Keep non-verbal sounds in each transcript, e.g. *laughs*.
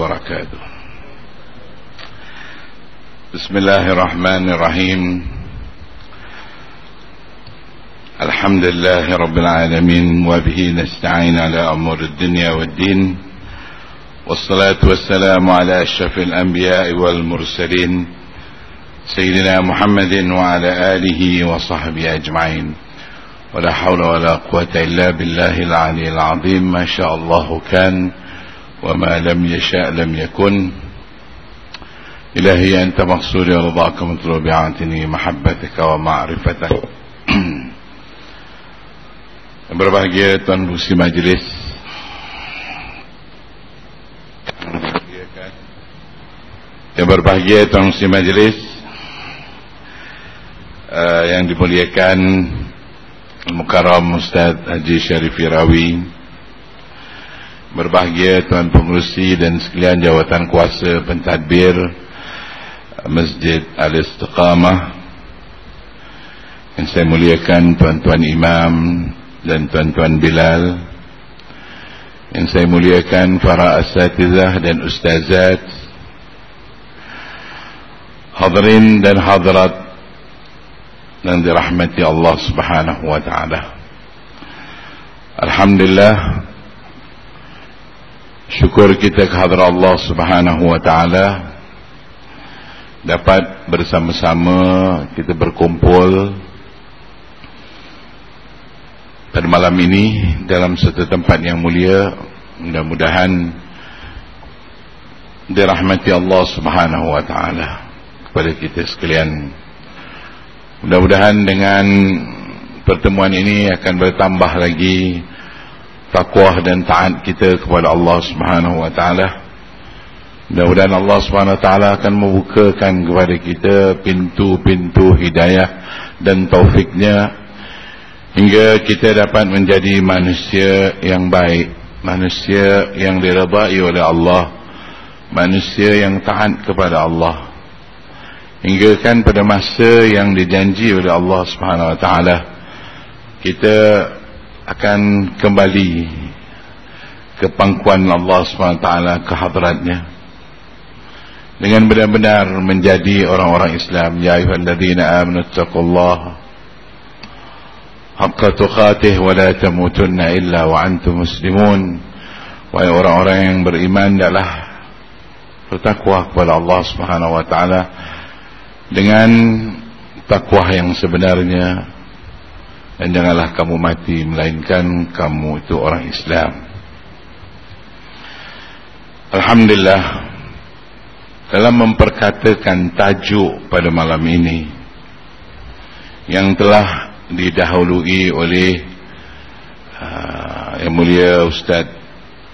وبركاته. بسم الله الرحمن الرحيم. الحمد لله رب العالمين وبه نستعين على أمور الدنيا والدين. والصلاة والسلام على أشرف الأنبياء والمرسلين سيدنا محمد وعلى آله وصحبه أجمعين. ولا حول ولا قوة إلا بالله العلي العظيم ما شاء الله كان. وما لم يشاء لم يكن إلهي أنت مقصودي ورضاك مطلوب بعاتني محبتك ومعرفتك Berbahagia Tuan Busi Majlis Yang berbahagia Tuan Busi Majlis uh, Yang dimuliakan Mukarram Ustaz Haji Syarif Irawi Berbahagia Tuan Pengurusi dan sekalian jawatan kuasa pentadbir Masjid Al-Istiqamah. Yang saya muliakan Tuan-Tuan Imam dan Tuan-Tuan Bilal. Yang saya muliakan para asatizah dan ustazat. Hadirin dan hadirat dan dirahmati Allah Subhanahu wa taala. Alhamdulillah syukur kita kehadrat Allah Subhanahu wa taala dapat bersama-sama kita berkumpul pada malam ini dalam satu tempat yang mulia. Mudah-mudahan dirahmati Allah Subhanahu wa taala kepada kita sekalian. Mudah-mudahan dengan pertemuan ini akan bertambah lagi takwah dan taat kita kepada Allah Subhanahu wa taala. Mudah-mudahan Allah Subhanahu wa taala akan membukakan kepada kita pintu-pintu hidayah dan taufiknya hingga kita dapat menjadi manusia yang baik, manusia yang diridai oleh Allah, manusia yang taat kepada Allah hingga kan pada masa yang dijanji oleh Allah Subhanahu wa taala kita akan kembali ke pangkuan Allah taala ke hadratnya dengan benar-benar menjadi orang-orang Islam. Ya ayyuhalladzina amanu taqullaha haqqa tuqatih wa la tamutunna illa wa antum muslimun. Wahai orang-orang yang beriman adalah bertakwa kepada Allah Subhanahu wa taala dengan takwah yang sebenarnya dan janganlah kamu mati melainkan kamu itu orang Islam. Alhamdulillah dalam memperkatakan tajuk pada malam ini yang telah didahului oleh uh, yang mulia Ustaz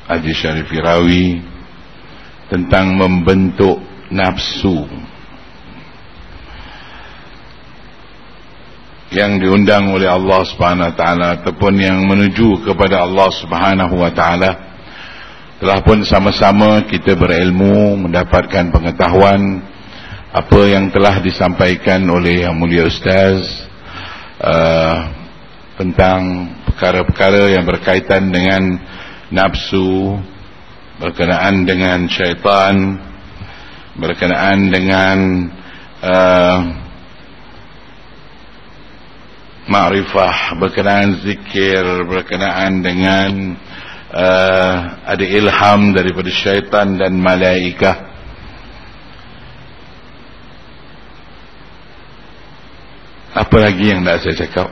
Haji Syarif Irawi tentang membentuk nafsu yang diundang oleh Allah Subhanahu wa taala ataupun yang menuju kepada Allah Subhanahu wa taala telah pun sama-sama kita berilmu mendapatkan pengetahuan apa yang telah disampaikan oleh yang mulia ustaz uh, tentang perkara-perkara yang berkaitan dengan nafsu berkenaan dengan syaitan berkenaan dengan uh, ma'rifah berkenaan zikir berkenaan dengan uh, ada ilham daripada syaitan dan malaikah apa lagi yang nak saya cakap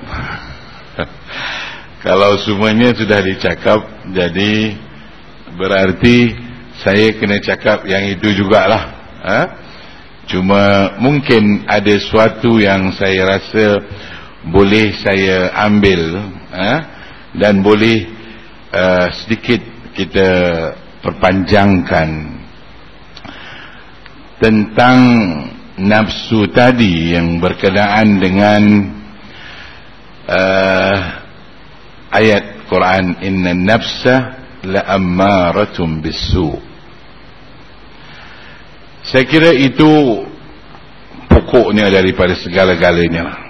*laughs* kalau semuanya sudah dicakap jadi berarti saya kena cakap yang itu jugalah ha? cuma mungkin ada suatu yang saya rasa boleh saya ambil eh, dan boleh uh, sedikit kita perpanjangkan tentang nafsu tadi yang berkenaan dengan uh, ayat Quran inna nafsa la ammaratum bisu. Saya kira itu pokoknya daripada segala-galanya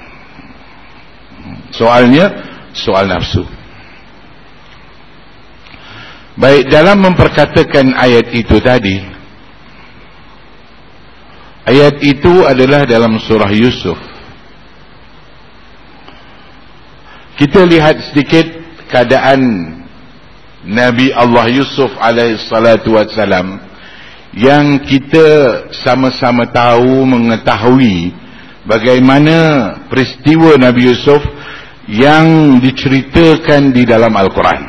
Soalnya soal nafsu. Baik dalam memperkatakan ayat itu tadi ayat itu adalah dalam surah Yusuf kita lihat sedikit keadaan Nabi Allah Yusuf alaihi salatu wassalam yang kita sama-sama tahu mengetahui bagaimana peristiwa Nabi Yusuf yang diceritakan di dalam Al-Quran.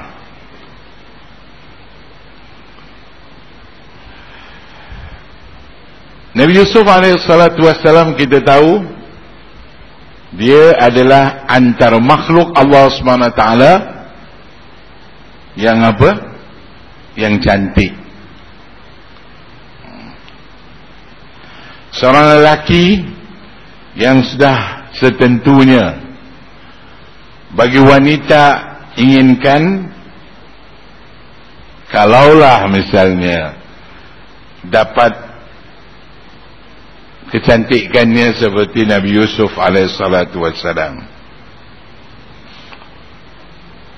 Nabi Yusuf wassalam kita tahu dia adalah antara makhluk Allah taala yang apa? Yang cantik. Seorang lelaki yang sudah setentunya bagi wanita inginkan kalaulah misalnya dapat kecantikannya seperti Nabi Yusuf alaihissalatu wassalam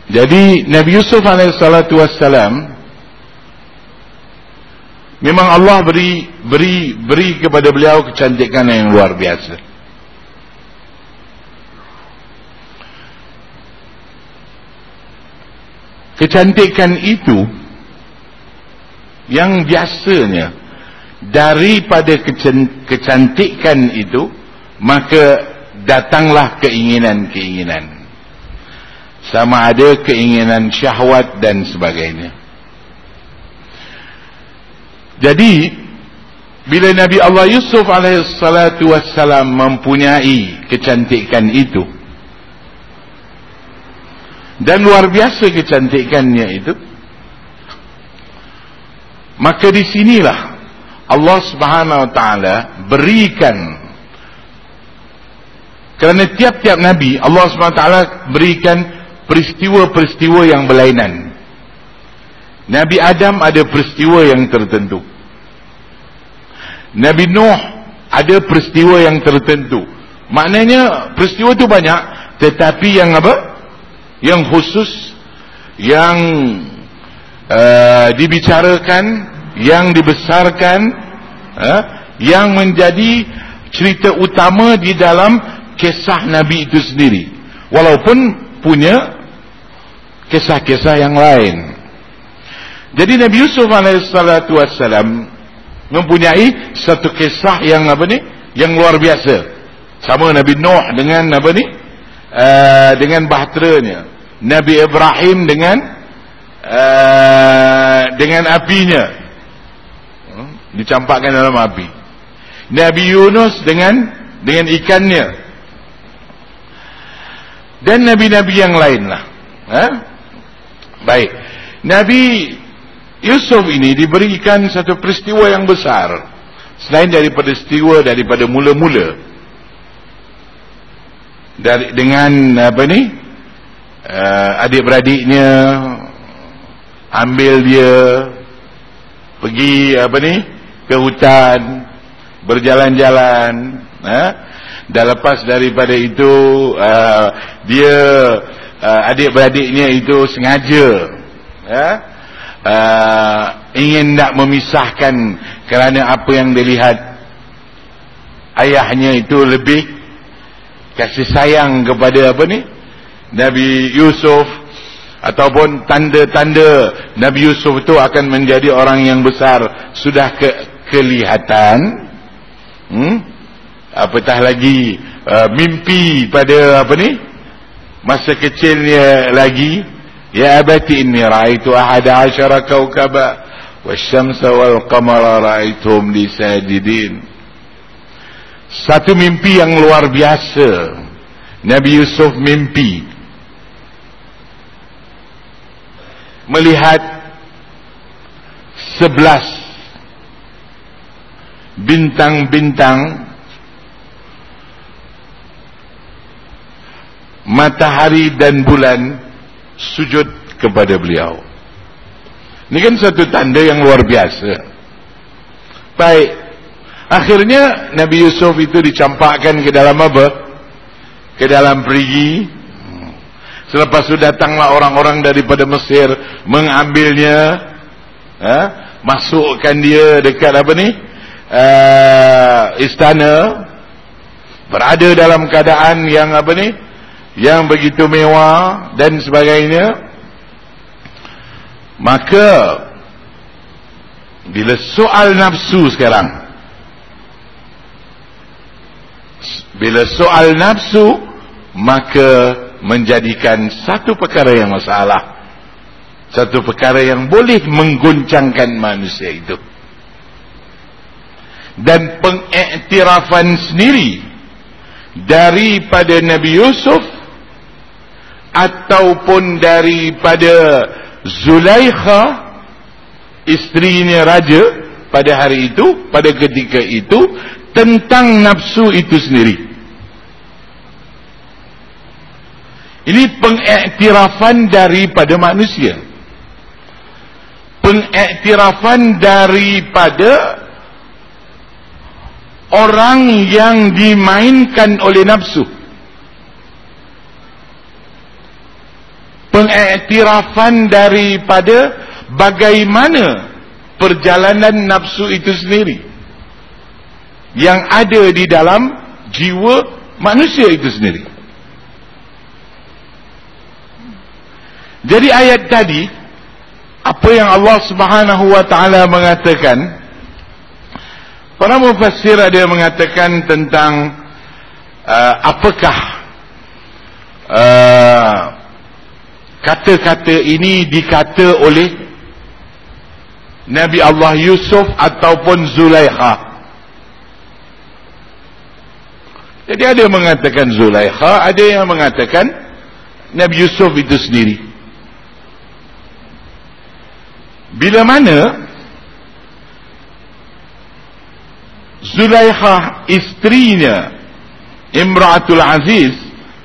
jadi Nabi Yusuf alaihissalatu wassalam memang Allah beri beri beri kepada beliau kecantikan yang luar biasa. Kecantikan itu yang biasanya daripada kecantikan itu maka datanglah keinginan-keinginan. Sama ada keinginan syahwat dan sebagainya. Jadi bila Nabi Allah Yusuf alaihissalatu wassalam mempunyai kecantikan itu dan luar biasa kecantikannya itu maka di sinilah Allah Subhanahu wa taala berikan kerana tiap-tiap nabi Allah Subhanahu wa taala berikan peristiwa-peristiwa yang berlainan. Nabi Adam ada peristiwa yang tertentu. Nabi Nuh ada peristiwa yang tertentu. Maknanya peristiwa itu banyak tetapi yang apa? Yang khusus yang uh, dibicarakan, yang dibesarkan, uh, yang menjadi cerita utama di dalam kisah Nabi itu sendiri. Walaupun punya kisah-kisah yang lain. Jadi Nabi Yusuf wassalam mempunyai satu kisah yang apa ni? Yang luar biasa. Sama Nabi Nuh dengan apa ni? Uh, dengan bahteranya. Nabi Ibrahim dengan uh, dengan apinya. Hmm? Dicampakkan dalam api. Nabi Yunus dengan dengan ikannya. Dan nabi-nabi yang lain lah. Ha? Baik. Nabi Yusuf ini diberikan satu peristiwa yang besar. Selain daripada peristiwa daripada mula-mula. Dari dengan apa ni? Uh, adik-beradiknya ambil dia pergi apa ni? ke hutan berjalan-jalan, ha? Dan lepas daripada itu uh, dia uh, adik-beradiknya itu sengaja ya, uh, ingin nak memisahkan kerana apa yang dilihat ayahnya itu lebih kasih sayang kepada apa ni? Nabi Yusuf ataupun tanda-tanda Nabi Yusuf itu akan menjadi orang yang besar. Sudah ke kelihatan hmm? apatah lagi uh, mimpi pada apa ni? Masa kecilnya lagi. Ya abati inni ra'aitu ahada asyara kawkaba wasyamsa wal qamara ra'aituhum li sajidin satu mimpi yang luar biasa Nabi Yusuf mimpi melihat sebelas bintang-bintang matahari dan bulan sujud kepada beliau. Ini kan satu tanda yang luar biasa. Baik. Akhirnya Nabi Yusuf itu dicampakkan ke dalam apa? Ke dalam perigi. Selepas itu datanglah orang-orang daripada Mesir mengambilnya, ha? masukkan dia dekat apa ni? uh, istana berada dalam keadaan yang apa ni yang begitu mewah dan sebagainya maka bila soal nafsu sekarang bila soal nafsu maka menjadikan satu perkara yang masalah. Satu perkara yang boleh mengguncangkan manusia itu. Dan pengiktirafan sendiri daripada Nabi Yusuf ataupun daripada Zulaikha istrinya raja pada hari itu pada ketika itu tentang nafsu itu sendiri ini pengiktirafan daripada manusia. Pengiktirafan daripada orang yang dimainkan oleh nafsu. Pengiktirafan daripada bagaimana perjalanan nafsu itu sendiri yang ada di dalam jiwa manusia itu sendiri jadi ayat tadi apa yang Allah Subhanahu wa taala mengatakan para mufassir yang mengatakan tentang uh, apakah uh, kata-kata uh, ini dikata oleh Nabi Allah Yusuf ataupun Zulaikha. Jadi ada yang mengatakan Zulaikha ada yang mengatakan Nabi Yusuf itu sendiri bila mana Zulaikha istrinya Imra'atul Aziz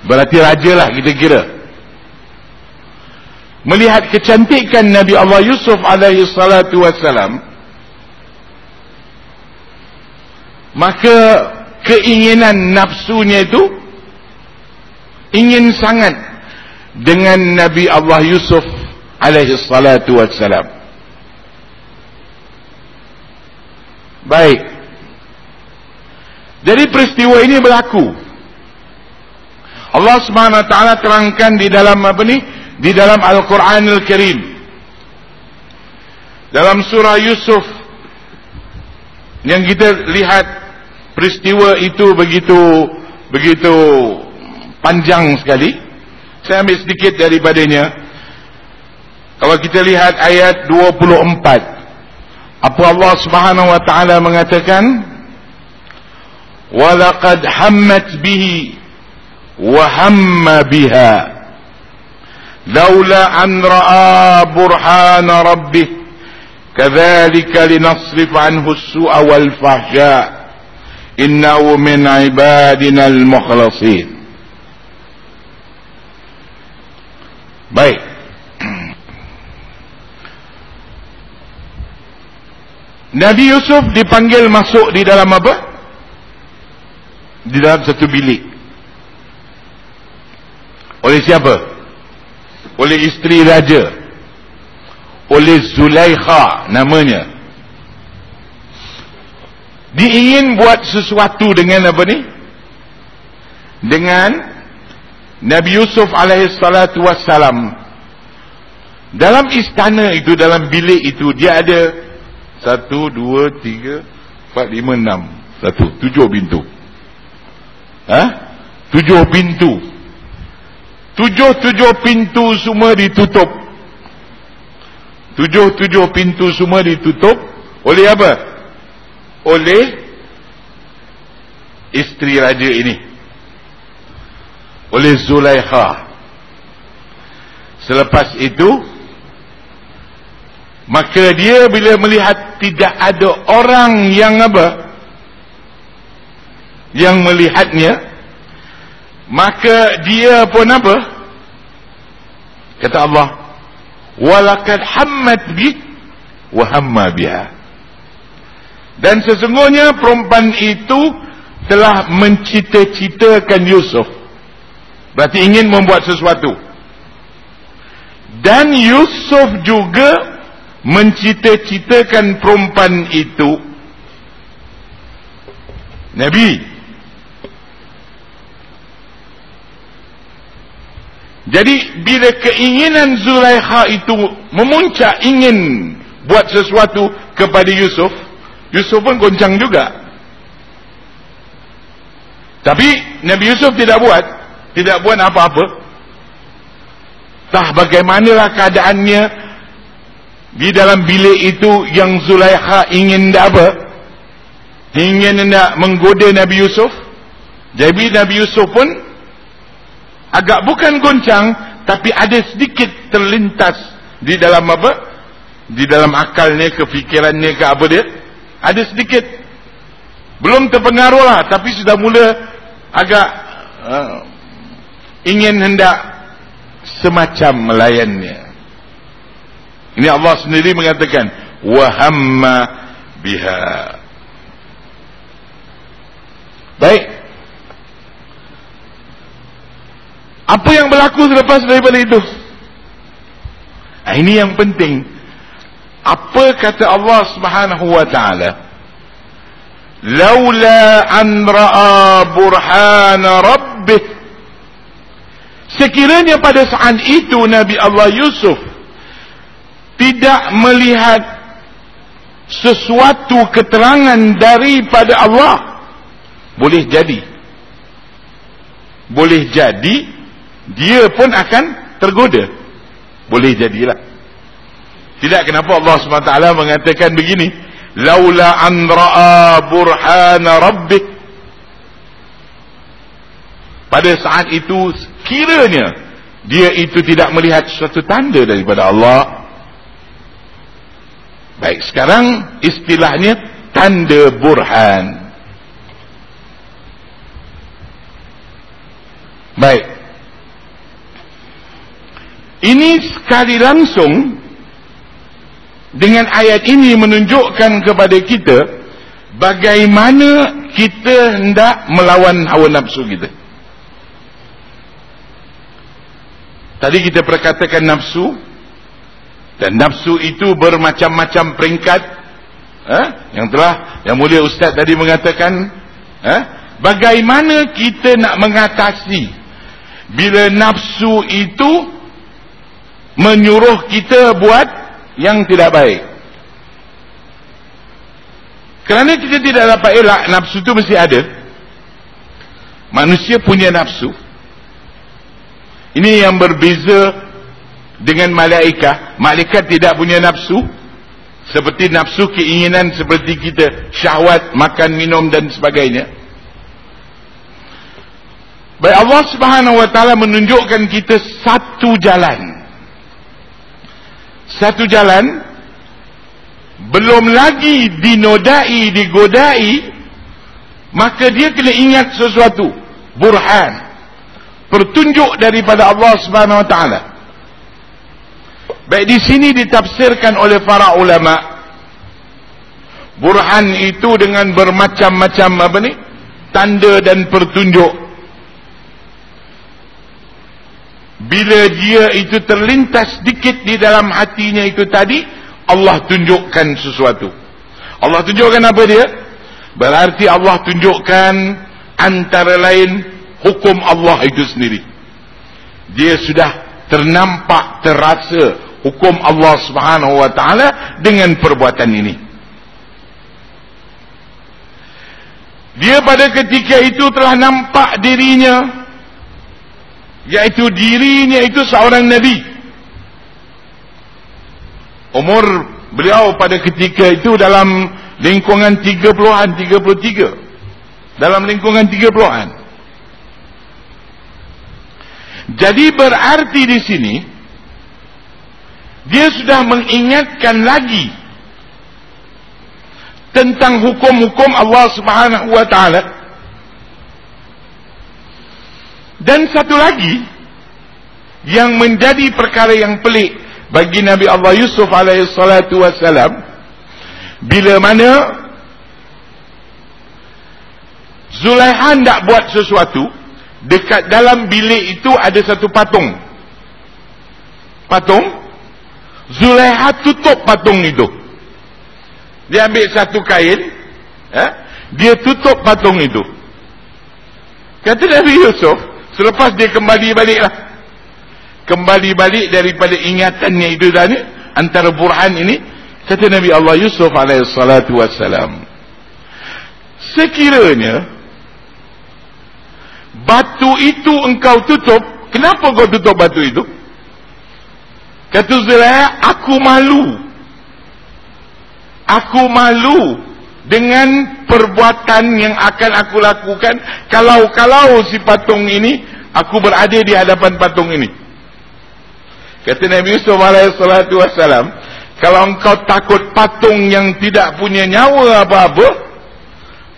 berarti raja lah kita kira melihat kecantikan Nabi Allah Yusuf alaihi salatu wassalam maka keinginan nafsunya itu ingin sangat dengan Nabi Allah Yusuf alaihi salatu wassalam Baik. Jadi peristiwa ini berlaku. Allah Subhanahu wa taala terangkan di dalam apa ni? Di dalam Al-Qur'anul Karim. Dalam surah Yusuf yang kita lihat peristiwa itu begitu begitu panjang sekali. Saya ambil sedikit daripadanya. Kalau kita lihat ayat 24 apa Allah Subhanahu wa taala mengatakan walaqad hammat bihi wa hamma biha laula an ra'a burhan rabbih kadzalika linasrif anhu as-su'a wal fahsya innahu min ibadina al-mukhlasin baik Nabi Yusuf dipanggil masuk di dalam apa? Di dalam satu bilik. Oleh siapa? Oleh isteri raja. Oleh Zulaikha namanya. Diingin buat sesuatu dengan apa ni? Dengan Nabi Yusuf alaihi salatu wassalam. Dalam istana itu, dalam bilik itu, dia ada satu, dua, tiga, empat, lima, enam. Satu, tujuh pintu. Ha? Tujuh pintu. Tujuh-tujuh pintu semua ditutup. Tujuh-tujuh pintu semua ditutup. Oleh apa? Oleh isteri raja ini. Oleh Zulaikha. Selepas itu, maka dia bila melihat tidak ada orang yang apa? Yang melihatnya maka dia pun apa? Kata Allah walakad hammat bi wa hamma biha. Dan sesungguhnya perempuan itu telah mencita-citakan Yusuf. Berarti ingin membuat sesuatu. Dan Yusuf juga mencita-citakan perempuan itu Nabi Jadi bila keinginan Zulaikha itu memuncak ingin buat sesuatu kepada Yusuf, Yusuf pun goncang juga. Tapi Nabi Yusuf tidak buat, tidak buat apa-apa. Tah bagaimanalah keadaannya di dalam bilik itu yang Zulaikha ingin apa? Ingin nak menggoda Nabi Yusuf. Jadi Nabi Yusuf pun agak bukan goncang tapi ada sedikit terlintas di dalam apa di dalam akalnya kefikirannya ke apa dia ada sedikit belum terpengaruh lah tapi sudah mula agak uh, ingin hendak semacam melayannya ini Allah sendiri mengatakan wahamma biha baik Apa yang berlaku selepas daripada itu? Ini yang penting. Apa kata Allah Subhanahu wa taala? Laula an ra'a burhana rabbih Sekiranya pada saat itu Nabi Allah Yusuf tidak melihat sesuatu keterangan daripada Allah boleh jadi. Boleh jadi dia pun akan tergoda. Boleh jadilah. Tidak kenapa Allah SWT mengatakan begini laula an ra'a burhana rabbik pada saat itu kiranya dia itu tidak melihat suatu tanda daripada Allah baik sekarang istilahnya tanda burhan baik ini sekali langsung dengan ayat ini menunjukkan kepada kita bagaimana kita hendak melawan hawa nafsu kita. Tadi kita perkatakan nafsu dan nafsu itu bermacam-macam peringkat eh? yang telah yang mulia ustaz tadi mengatakan eh? bagaimana kita nak mengatasi bila nafsu itu menyuruh kita buat yang tidak baik kerana kita tidak dapat elak nafsu itu mesti ada manusia punya nafsu ini yang berbeza dengan malaikat. Malaikat tidak punya nafsu. Seperti nafsu keinginan seperti kita syahwat makan minum dan sebagainya. Baik Allah subhanahu wa ta'ala menunjukkan kita satu jalan. Satu jalan belum lagi dinodai digodai maka dia kena ingat sesuatu. Burhan. Pertunjuk daripada Allah Subhanahu wa taala baik di sini ditafsirkan oleh para ulama. Burhan itu dengan bermacam-macam apa ni? Tanda dan pertunjuk. Bila dia itu terlintas sedikit di dalam hatinya itu tadi Allah tunjukkan sesuatu. Allah tunjukkan apa dia? Berarti Allah tunjukkan antara lain hukum Allah itu sendiri. Dia sudah ternampak terasa hukum Allah subhanahu wa ta'ala dengan perbuatan ini. Dia pada ketika itu telah nampak dirinya yaitu dirinya itu seorang nabi. Umur beliau pada ketika itu dalam lingkungan 30-an 33 dalam lingkungan 30-an jadi berarti di sini dia sudah mengingatkan lagi tentang hukum-hukum Allah Subhanahu wa taala. Dan satu lagi yang menjadi perkara yang pelik bagi Nabi Allah Yusuf alaihi salatu wasalam bila mana Zulaiha hendak buat sesuatu dekat dalam bilik itu ada satu patung. Patung Zulaiha tutup patung itu dia ambil satu kain eh? dia tutup patung itu kata Nabi Yusuf selepas dia kembali baliklah kembali balik daripada ingatannya itu tadi antara burhan ini kata Nabi Allah Yusuf alaihi salatu wassalam sekiranya batu itu engkau tutup kenapa kau tutup batu itu kata Zulaikha aku malu. Aku malu dengan perbuatan yang akan aku lakukan. Kalau-kalau si patung ini aku berada di hadapan patung ini. Kata Nabi wassalam kalau engkau takut patung yang tidak punya nyawa apa-apa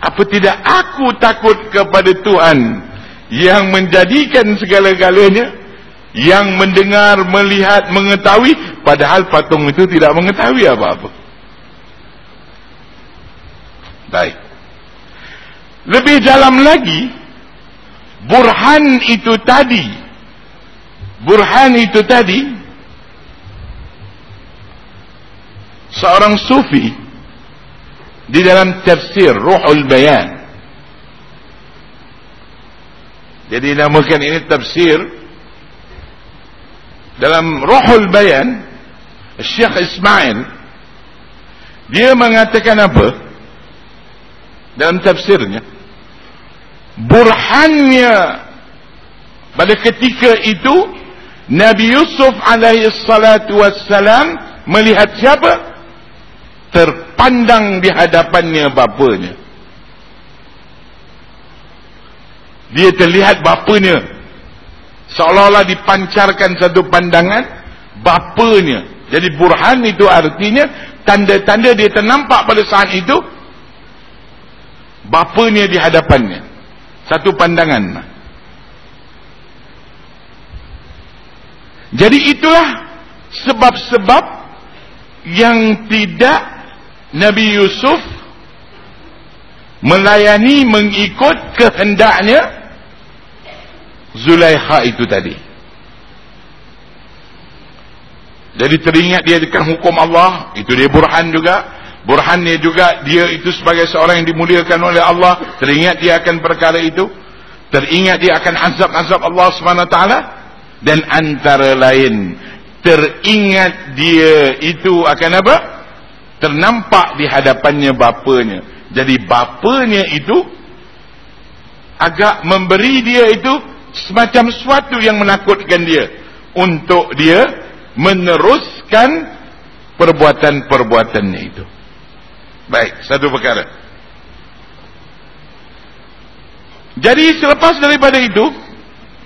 apa tidak aku takut kepada Tuhan yang menjadikan segala-galanya yang mendengar, melihat, mengetahui padahal patung itu tidak mengetahui apa-apa Baik. Lebih dalam lagi, burhan itu tadi, burhan itu tadi, seorang sufi di dalam tafsir Ruhul Bayan. Jadi namakan ini tafsir dalam Ruhul Bayan, Syekh Ismail dia mengatakan apa? dalam tafsirnya burhannya pada ketika itu Nabi Yusuf alaihi salatu wassalam melihat siapa? Terpandang di hadapannya bapanya. Dia terlihat bapanya seolah-olah dipancarkan satu pandangan bapanya. Jadi burhan itu artinya tanda-tanda dia ternampak pada saat itu bapanya di hadapannya. Satu pandangan. Jadi itulah sebab-sebab yang tidak Nabi Yusuf melayani mengikut kehendaknya Zulaikha itu tadi. Jadi teringat dia dengan hukum Allah itu dia burhan juga. Burhannya juga dia itu sebagai seorang yang dimuliakan oleh Allah. Teringat dia akan perkara itu. Teringat dia akan azab-azab Allah SWT dan antara lain teringat dia itu akan apa? Ternampak di hadapannya bapanya. Jadi bapanya itu agak memberi dia itu semacam sesuatu yang menakutkan dia untuk dia meneruskan perbuatan-perbuatannya itu Baik, satu perkara. Jadi selepas daripada itu,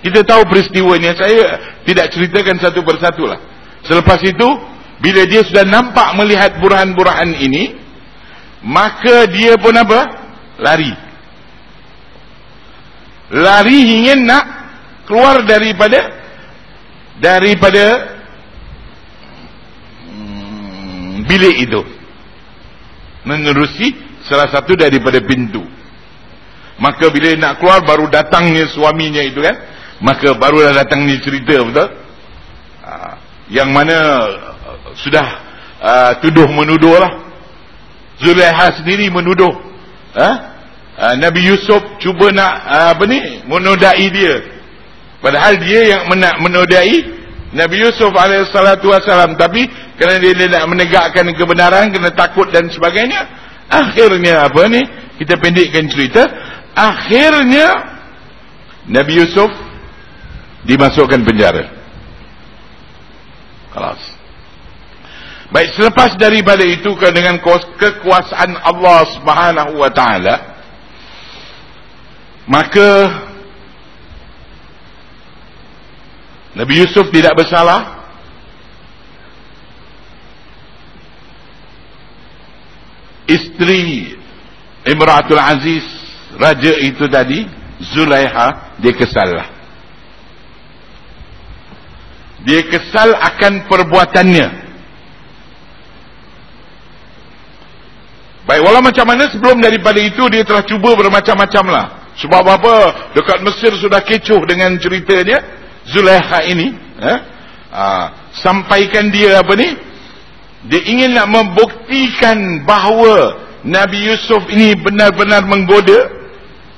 kita tahu peristiwanya. Saya tidak ceritakan satu persatu lah. Selepas itu, bila dia sudah nampak melihat burhan-burhan ini, maka dia pun apa? Lari. Lari ingin nak keluar daripada daripada hmm, bilik itu. Menerusi salah satu daripada pintu. Maka bila nak keluar baru datangnya suaminya itu kan. Maka barulah datangnya cerita betul? Ha, yang mana uh, sudah uh, tuduh menuduh lah. Zulaiha sendiri menuduh. Ha? uh, Nabi Yusuf cuba nak uh, apa ni menodai dia padahal dia yang menak menodai Nabi Yusuf wassalam tapi kerana dia, dia nak menegakkan kebenaran kena takut dan sebagainya akhirnya apa ni? Kita pendekkan cerita. Akhirnya Nabi Yusuf dimasukkan penjara. Kelas baik selepas daripada itu dengan kekuasaan Allah subhanahu wa ta'ala maka Nabi Yusuf tidak bersalah. Istri Imratul Aziz raja itu tadi Zulaiha dia kesal lah dia kesal akan perbuatannya. Baik walau macam mana sebelum daripada itu dia telah cuba bermacam-macam lah. Sebab apa? Dekat Mesir sudah kecoh dengan ceritanya Zulaiha ini eh, uh, sampaikan dia apa ni? Dia ingin nak membuktikan bahawa Nabi Yusuf ini benar-benar menggoda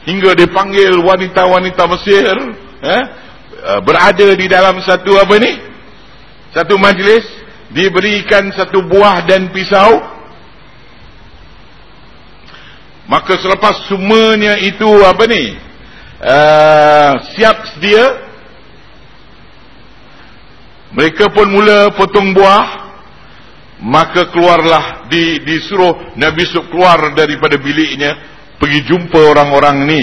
hingga dipanggil wanita-wanita Mesir eh, eh, berada di dalam satu apa ni? Satu majlis diberikan satu buah dan pisau. Maka selepas semuanya itu apa ni? Uh, siap sedia mereka pun mula potong buah maka keluarlah di disuruh Nabi Yusuf keluar daripada biliknya pergi jumpa orang-orang ni.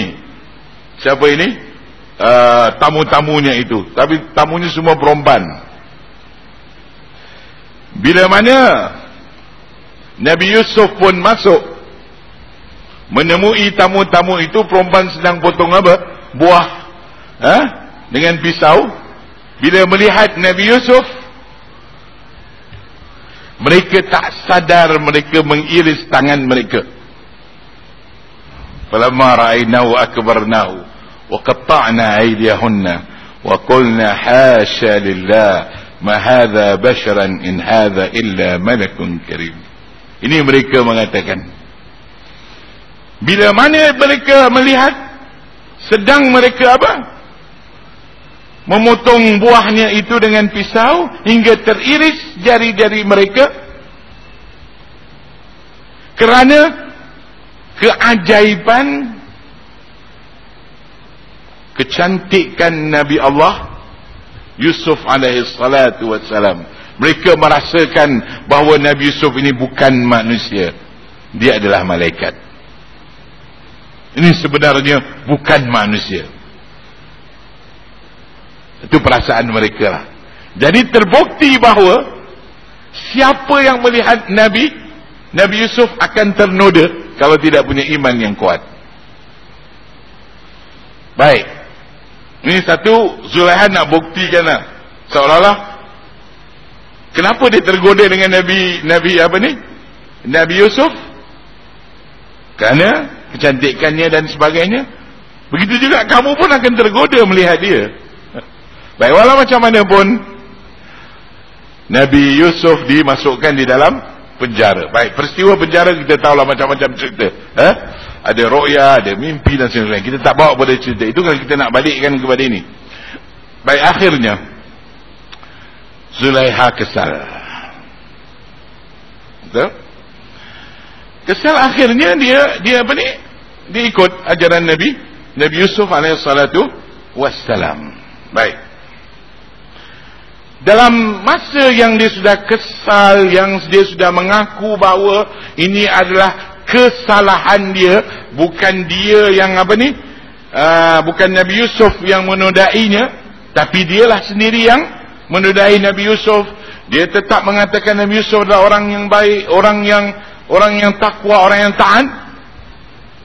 Siapa ini? Uh, tamu-tamunya itu. Tapi tamunya semua perempuan. Bila mana Nabi Yusuf pun masuk menemui tamu-tamu itu perempuan sedang potong apa? Buah ha? dengan pisau bila melihat Nabi Yusuf mereka tak sadar mereka mengiris tangan mereka. Falamma ra'aynahu akbarnahu wa qatta'na aydiyahunna wa qulna hasha lillah ma hadha basharan in hadha illa malakun karim. Ini mereka mengatakan. Bila mana mereka melihat sedang mereka apa? Memotong buahnya itu dengan pisau hingga teriris jari-jari mereka. Kerana keajaiban kecantikan Nabi Allah Yusuf alaihi salatu wassalam. Mereka merasakan bahawa Nabi Yusuf ini bukan manusia. Dia adalah malaikat. Ini sebenarnya bukan manusia itu perasaan mereka lah. Jadi terbukti bahawa siapa yang melihat Nabi Nabi Yusuf akan ternoda kalau tidak punya iman yang kuat. Baik. Ini satu Zulaiha nak buktikan lah. Seolah-olah kenapa dia tergoda dengan Nabi Nabi apa ni? Nabi Yusuf? Kerana kecantikannya dan sebagainya. Begitu juga kamu pun akan tergoda melihat dia baik walau macam mana pun Nabi Yusuf dimasukkan di dalam penjara. Baik, peristiwa penjara kita tahulah macam-macam cerita. Eh? Ada roya, ada mimpi dan sebagainya. Kita tak bawa pada cerita itu kalau kita nak balikkan kepada ini. Baik, akhirnya Zulaiha kesal. Betul? Kesal akhirnya dia dia apa ni? Dia ikut ajaran Nabi Nabi Yusuf alaihi salatu wassalam. Baik dalam masa yang dia sudah kesal yang dia sudah mengaku bahawa ini adalah kesalahan dia bukan dia yang apa ni uh, bukan Nabi Yusuf yang menodainya tapi dialah sendiri yang menodai Nabi Yusuf. Dia tetap mengatakan Nabi Yusuf adalah orang yang baik orang yang orang yang takwa orang yang taat.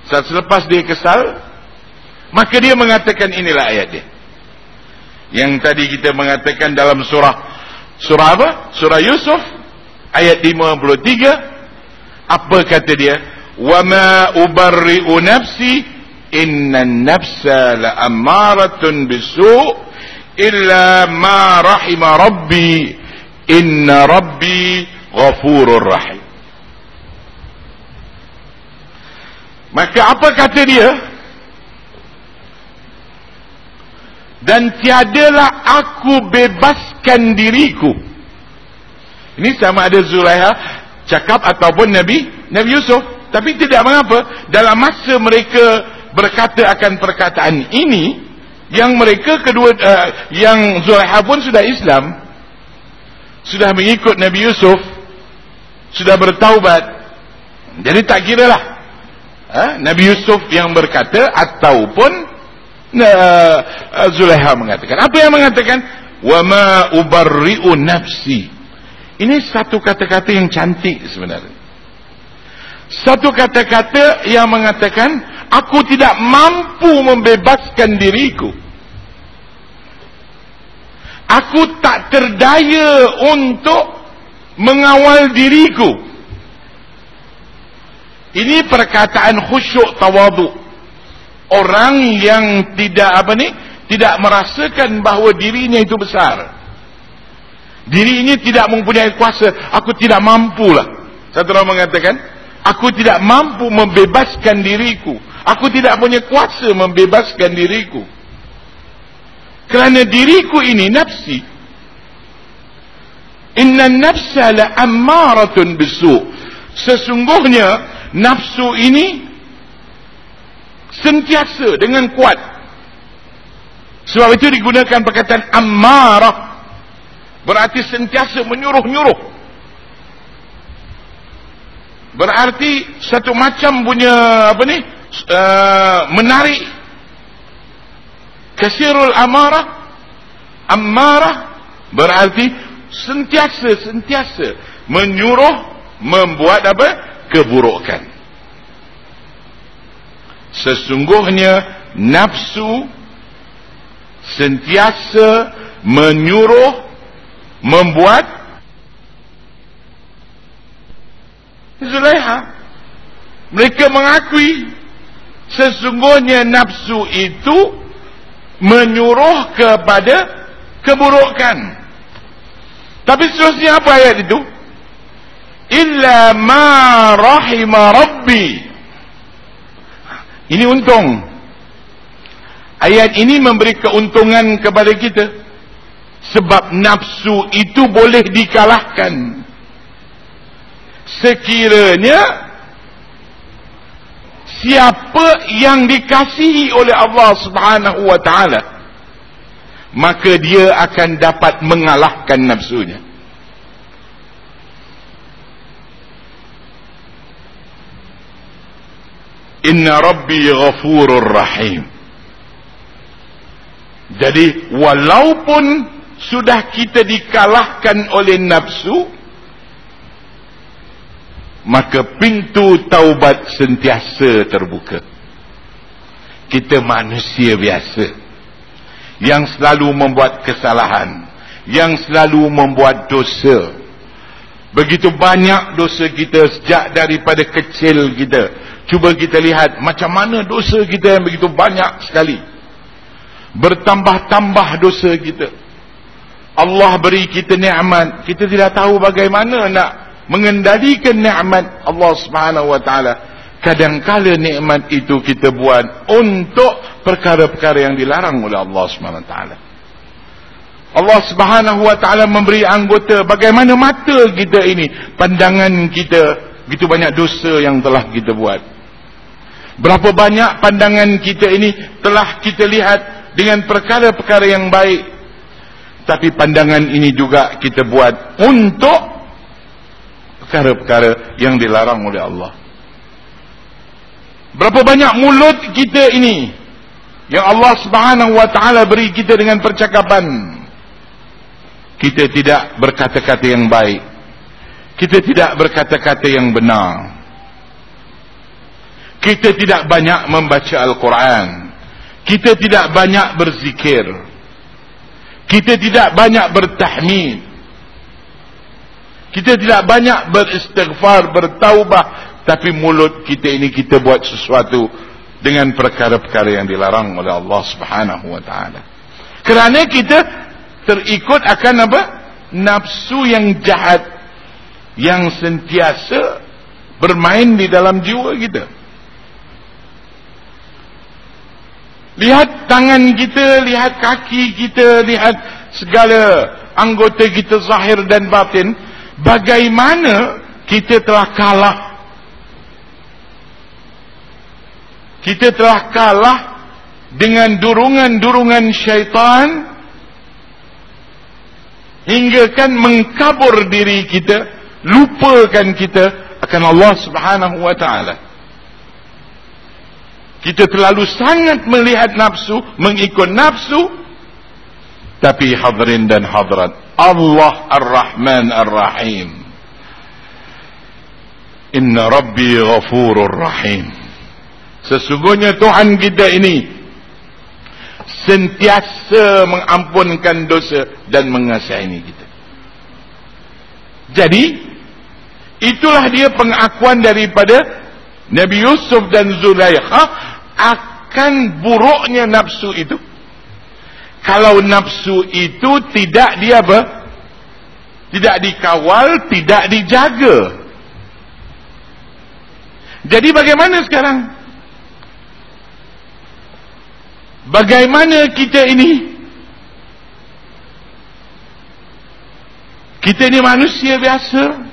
Selepas dia kesal maka dia mengatakan inilah ayat dia yang tadi kita mengatakan dalam surah surah apa? Surah Yusuf ayat 53 apa kata dia? Wa ma ubarri'u nafsi inna nafsa la ammaratun bisu' illa ma rahima rabbi inna rabbi ghafurur rahim maka apa kata dia dan tiadalah aku bebaskan diriku. Ini sama ada Zulaiha cakap ataupun Nabi Nabi Yusuf. Tapi tidak mengapa dalam masa mereka berkata akan perkataan ini yang mereka kedua uh, yang Zulaiha pun sudah Islam sudah mengikut Nabi Yusuf sudah bertaubat. Jadi tak kira lah uh, Nabi Yusuf yang berkata ataupun uh, Zulaiha mengatakan. Apa yang mengatakan? Wa ma ubarri'u nafsi. Ini satu kata-kata yang cantik sebenarnya. Satu kata-kata yang mengatakan aku tidak mampu membebaskan diriku. Aku tak terdaya untuk mengawal diriku. Ini perkataan khusyuk tawaduk orang yang tidak apa ni tidak merasakan bahawa dirinya itu besar diri ini tidak mempunyai kuasa aku tidak mampu lah satu orang mengatakan Aku tidak mampu membebaskan diriku. Aku tidak punya kuasa membebaskan diriku. Kerana diriku ini nafsi. Inna nafsa la ammaratun bisu. Sesungguhnya nafsu ini sentiasa dengan kuat. Sebab itu digunakan perkataan ammarah. Berarti sentiasa menyuruh-nyuruh berarti satu macam punya apa ni uh, menarik kasirul amarah amarah berarti sentiasa sentiasa menyuruh membuat apa keburukan sesungguhnya nafsu sentiasa menyuruh membuat Zulaiha. Mereka mengakui sesungguhnya nafsu itu menyuruh kepada keburukan. Tapi seterusnya apa ayat itu? Illa ma rahima rabbi ini untung. Ayat ini memberi keuntungan kepada kita. Sebab nafsu itu boleh dikalahkan. Sekiranya siapa yang dikasihi oleh Allah Subhanahu wa taala maka dia akan dapat mengalahkan nafsunya Inna Rabbi ghafurur rahim. Jadi walaupun sudah kita dikalahkan oleh nafsu maka pintu taubat sentiasa terbuka. Kita manusia biasa yang selalu membuat kesalahan yang selalu membuat dosa. Begitu banyak dosa kita sejak daripada kecil kita cuba kita lihat macam mana dosa kita yang begitu banyak sekali. Bertambah-tambah dosa kita. Allah beri kita nikmat. Kita tidak tahu bagaimana nak mengendalikan nikmat Allah Subhanahu wa taala. Kadangkala nikmat itu kita buat untuk perkara-perkara yang dilarang oleh Allah Subhanahu wa taala. Allah Subhanahu wa taala memberi anggota bagaimana mata kita ini pandangan kita begitu banyak dosa yang telah kita buat berapa banyak pandangan kita ini telah kita lihat dengan perkara-perkara yang baik tapi pandangan ini juga kita buat untuk perkara-perkara yang dilarang oleh Allah. Berapa banyak mulut kita ini yang Allah Subhanahu wa taala beri kita dengan percakapan. Kita tidak berkata-kata yang baik. Kita tidak berkata-kata yang benar. Kita tidak banyak membaca Al-Quran. Kita tidak banyak berzikir. Kita tidak banyak bertahmid. Kita tidak banyak beristighfar, bertaubah. Tapi mulut kita ini kita buat sesuatu dengan perkara-perkara yang dilarang oleh Allah subhanahu wa ta'ala. Kerana kita terikut akan apa? Nafsu yang jahat. Yang sentiasa bermain di dalam jiwa kita. Lihat tangan kita, lihat kaki kita, lihat segala anggota kita zahir dan batin. Bagaimana kita telah kalah? Kita telah kalah dengan durungan-durungan syaitan hingga kan mengkabur diri kita lupakan kita akan Allah subhanahu wa ta'ala kita terlalu sangat melihat nafsu mengikut nafsu tapi hadirin dan hadirat Allah Ar-Rahman Ar-Rahim. Inna Rabbi Ghafurur Rahim. Sesungguhnya Tuhan kita ini Sentiasa mengampunkan dosa Dan mengasihi kita. Jadi Itulah dia pengakuan daripada Nabi Yusuf dan Zulaikha Akan buruknya nafsu itu kalau nafsu itu tidak dia apa tidak dikawal tidak dijaga Jadi bagaimana sekarang? Bagaimana kita ini? Kita ni manusia biasa.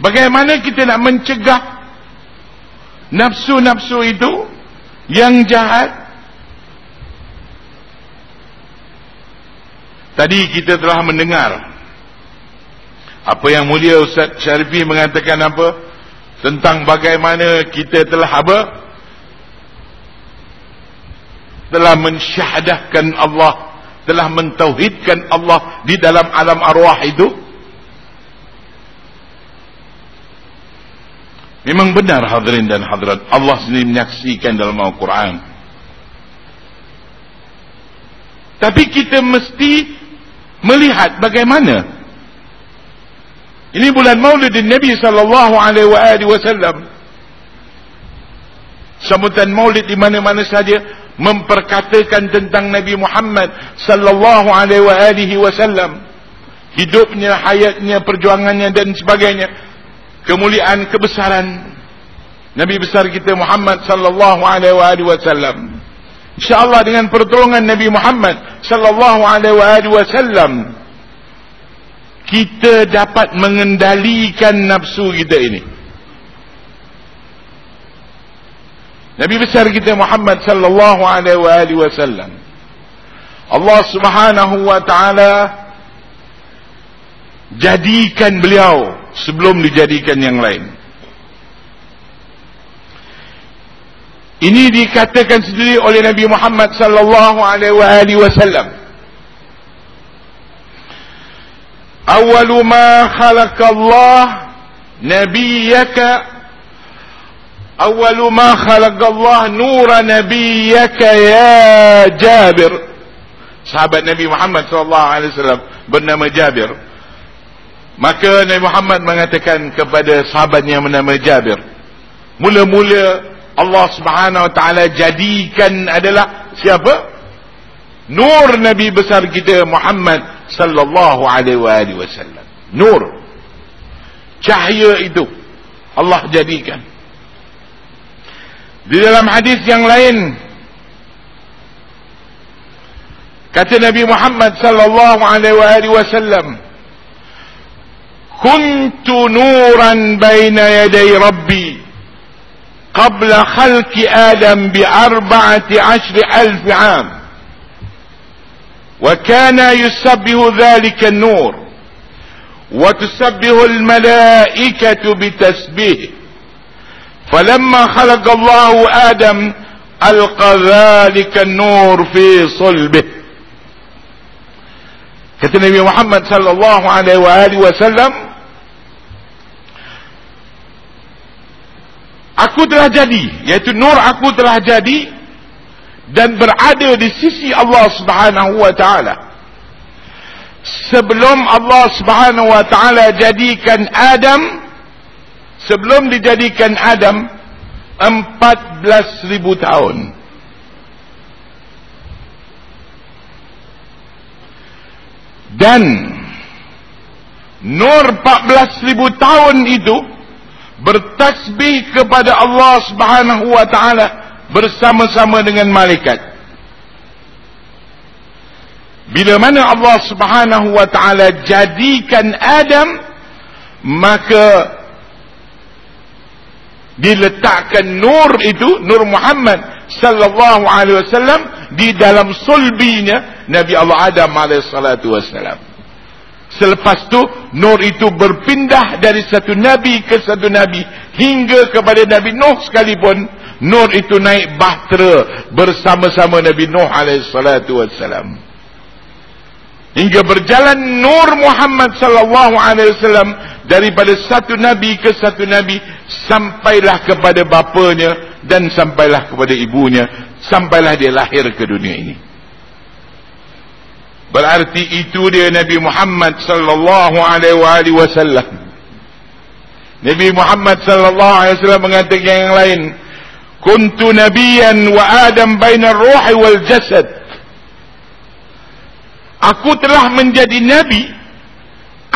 Bagaimana kita nak mencegah nafsu-nafsu itu yang jahat? Tadi kita telah mendengar apa yang mulia Ustaz Syarifi mengatakan apa? Tentang bagaimana kita telah apa? Telah mensyahadahkan Allah telah mentauhidkan Allah di dalam alam arwah itu memang benar hadirin dan hadirat Allah sendiri menyaksikan dalam Al-Quran. Tapi kita mesti melihat bagaimana. Ini bulan maulid Nabi sallallahu alaihi wasallam. Sambutan maulid di mana-mana saja memperkatakan tentang Nabi Muhammad sallallahu alaihi wasallam. Hidupnya hayatnya perjuangannya dan sebagainya kemuliaan kebesaran Nabi besar kita Muhammad sallallahu alaihi wasallam insyaallah dengan pertolongan Nabi Muhammad sallallahu alaihi wasallam kita dapat mengendalikan nafsu kita ini Nabi besar kita Muhammad sallallahu alaihi wasallam. Allah Subhanahu wa taala jadikan beliau sebelum dijadikan yang lain. Ini dikatakan sendiri oleh Nabi Muhammad sallallahu alaihi wasallam. Awal ma khalaq Allah nabiyyaka awal ma khalaq Allah nur nabiyyaka ya Jabir. Sahabat Nabi Muhammad sallallahu alaihi wasallam bernama Jabir maka Nabi Muhammad mengatakan kepada sahabatnya yang bernama Jabir mula-mula Allah Subhanahu wa taala jadikan adalah siapa? Nur Nabi besar kita Muhammad sallallahu alaihi wasallam. Nur. Cahaya itu Allah jadikan. Di dalam hadis yang lain kata Nabi Muhammad sallallahu alaihi wasallam كنت نورا بين يدي ربي قبل خلق آدم بأربعة عشر ألف عام. وكان يسبه ذلك النور وتسبه الملائكة بتسبيه فلما خلق الله آدم ألقى ذلك النور في صلبه. Kata Nabi Muhammad sallallahu alaihi wasallam aku telah jadi yaitu nur aku telah jadi dan berada di sisi Allah Subhanahu wa taala. Sebelum Allah Subhanahu wa taala jadikan Adam sebelum dijadikan Adam 14,000 tahun dan nur 14,000 tahun itu bertasbih kepada Allah subhanahu wa ta'ala bersama-sama dengan malaikat. Bila mana Allah subhanahu wa ta'ala jadikan Adam maka diletakkan nur itu nur Muhammad sallallahu alaihi wasallam di dalam sulbinya Nabi Allah Adam alaihi salatu wasallam selepas itu nur itu berpindah dari satu nabi ke satu nabi hingga kepada Nabi Nuh sekalipun nur itu naik bahtera bersama-sama Nabi Nuh alaihi salatu wasallam hingga berjalan nur Muhammad sallallahu alaihi wasallam daripada satu nabi ke satu nabi sampailah kepada bapanya dan sampailah kepada ibunya sampailah dia lahir ke dunia ini. Berarti itu dia Nabi Muhammad sallallahu alaihi wasallam. Nabi Muhammad sallallahu alaihi wasallam mengatakan yang lain kuntu nabiyan wa adam bainar ruhi wal jasad aku telah menjadi nabi.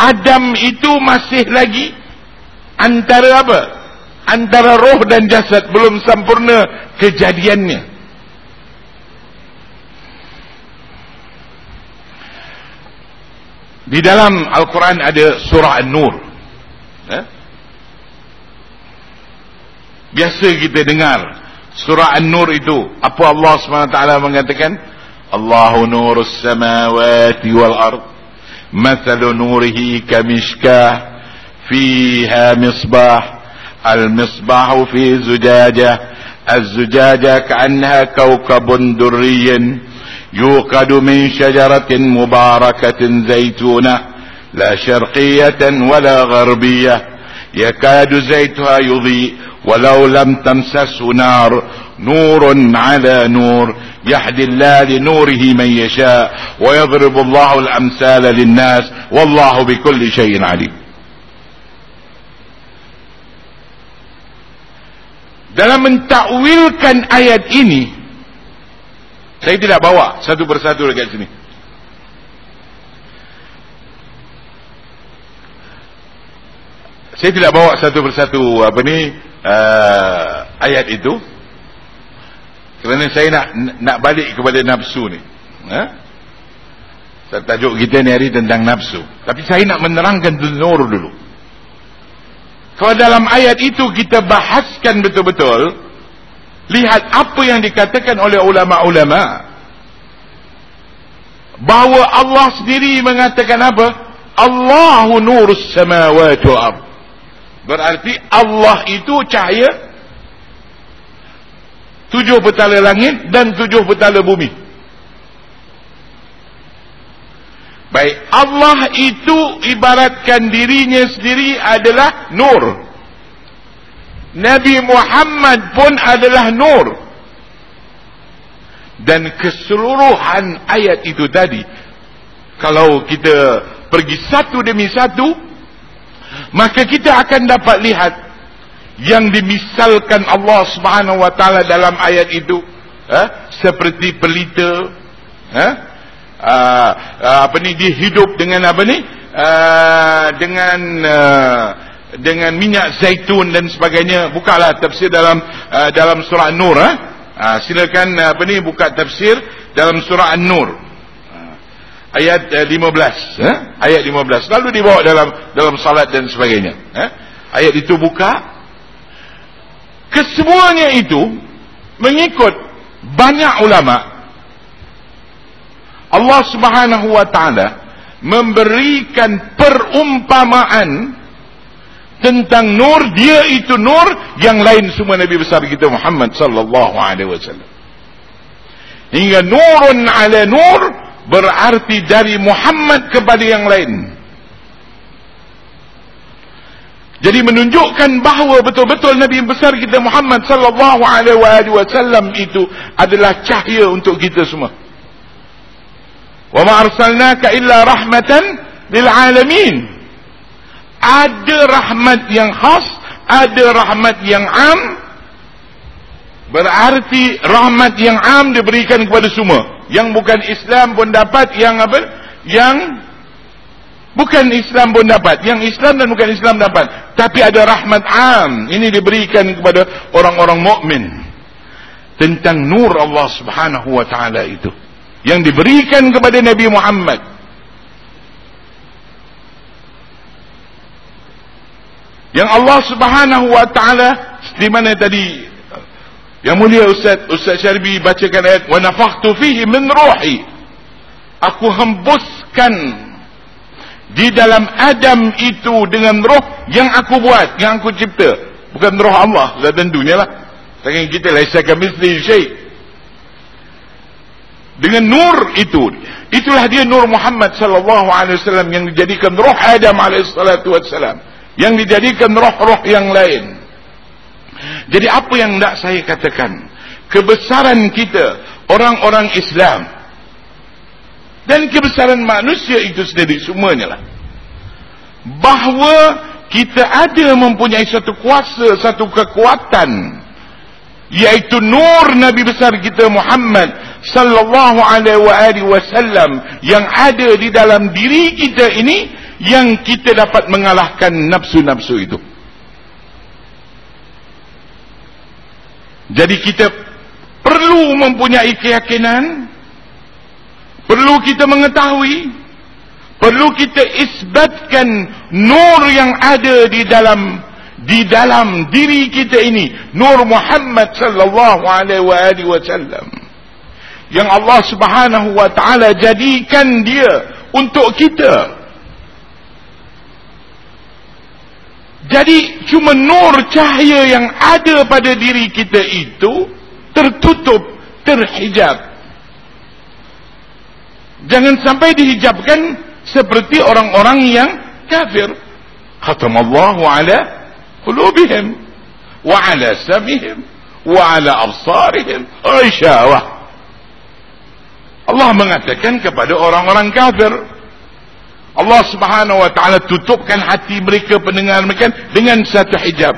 Adam itu masih lagi antara apa? Antara roh dan jasad. Belum sempurna kejadiannya. Di dalam Al-Quran ada surah An-Nur. Eh? biasa kita dengar surah An-Nur itu. Apa Allah SWT mengatakan الله نور السماوات والأرض مثل نوره كمشكاة فيها مصباح المصباح في زجاجة الزجاجة كأنها كوكب دري يوقد من شجرة مباركة زيتونة لا شرقية ولا غربية يكاد زيتها يضيء ولو لم تمسسه نار نور على نور يهدي الله لنوره من يشاء ويضرب الله الأمثال للناس والله بكل شيء عليم dalam mentakwilkan ayat ini saya tidak bawa satu persatu dekat sini saya tidak bawa satu persatu apa ni uh, ayat itu kerana saya nak nak balik kepada nafsu ni. Ha? tajuk kita ni hari tentang nafsu. Tapi saya nak menerangkan nur dulu. Kalau dalam ayat itu kita bahaskan betul-betul lihat apa yang dikatakan oleh ulama-ulama bahawa Allah sendiri mengatakan apa? Allahu nurus samawati wal ardh Berarti Allah itu cahaya tujuh petala langit dan tujuh petala bumi. Baik, Allah itu ibaratkan dirinya sendiri adalah nur. Nabi Muhammad pun adalah nur. Dan keseluruhan ayat itu tadi, kalau kita pergi satu demi satu, maka kita akan dapat lihat yang dimisalkan Allah Subhanahu wa taala dalam ayat itu eh, seperti pelita eh, uh, apa ni dia hidup dengan apa ni uh, dengan uh, dengan minyak zaitun dan sebagainya bukalah tafsir dalam uh, dalam surah An-Nur eh? uh, silakan uh, apa ni buka tafsir dalam surah An-Nur ayat eh, 15 eh? ayat 15 lalu dibawa dalam dalam salat dan sebagainya eh? ayat itu buka kesemuanya itu mengikut banyak ulama. Allah subhanahu wa ta'ala memberikan perumpamaan tentang nur. Dia itu nur yang lain semua Nabi besar kita Muhammad sallallahu alaihi wasallam. Hingga nurun ala nur berarti dari Muhammad kepada yang lain. Jadi menunjukkan bahawa betul-betul Nabi besar kita Muhammad sallallahu alaihi wasallam itu adalah cahaya untuk kita semua. Wa ma arsalnaka illa rahmatan lil alamin. Ada rahmat yang khas, ada rahmat yang am. Berarti rahmat yang am diberikan kepada semua yang bukan Islam pun dapat yang apa yang bukan Islam pun dapat. Yang Islam dan bukan Islam dapat. Tapi ada rahmat am. Ini diberikan kepada orang-orang mukmin. Tentang nur Allah Subhanahu wa taala itu. Yang diberikan kepada Nabi Muhammad. Yang Allah Subhanahu wa taala di mana tadi yang mulia Ustaz Ustaz Syarbi bacakan ayat wa nafakhtu fihi min ruhi. Aku hembuskan di dalam Adam itu dengan roh yang aku buat, yang aku cipta. Bukan roh Allah, sudah tentunya lah. Tangan kita laisa kamitsli syai. Dengan nur itu, itulah dia nur Muhammad sallallahu alaihi wasallam yang dijadikan roh Adam alaihi salatu wasallam, yang dijadikan roh-roh yang lain. Jadi apa yang nak saya katakan? Kebesaran kita orang-orang Islam dan kebesaran manusia itu sendiri semuanya lah. Bahawa kita ada mempunyai satu kuasa satu kekuatan yaitu nur nabi besar kita Muhammad sallallahu alaihi wasallam yang ada di dalam diri kita ini yang kita dapat mengalahkan nafsu-nafsu itu. Jadi kita perlu mempunyai keyakinan perlu kita mengetahui perlu kita isbatkan nur yang ada di dalam di dalam diri kita ini. Nur Muhammad sallallahu alaihi wasallam. Yang Allah Subhanahu wa taala jadikan dia untuk kita. Jadi cuma nur cahaya yang ada pada diri kita itu tertutup, terhijab. Jangan sampai dihijabkan seperti orang-orang yang kafir. Khatamallahu ala qulubihim wa ala samihim wa ala absarihim ghasyawah. Allah mengatakan kepada orang-orang kafir, Allah subhanahu wa ta'ala tutupkan hati mereka pendengar mereka dengan satu hijab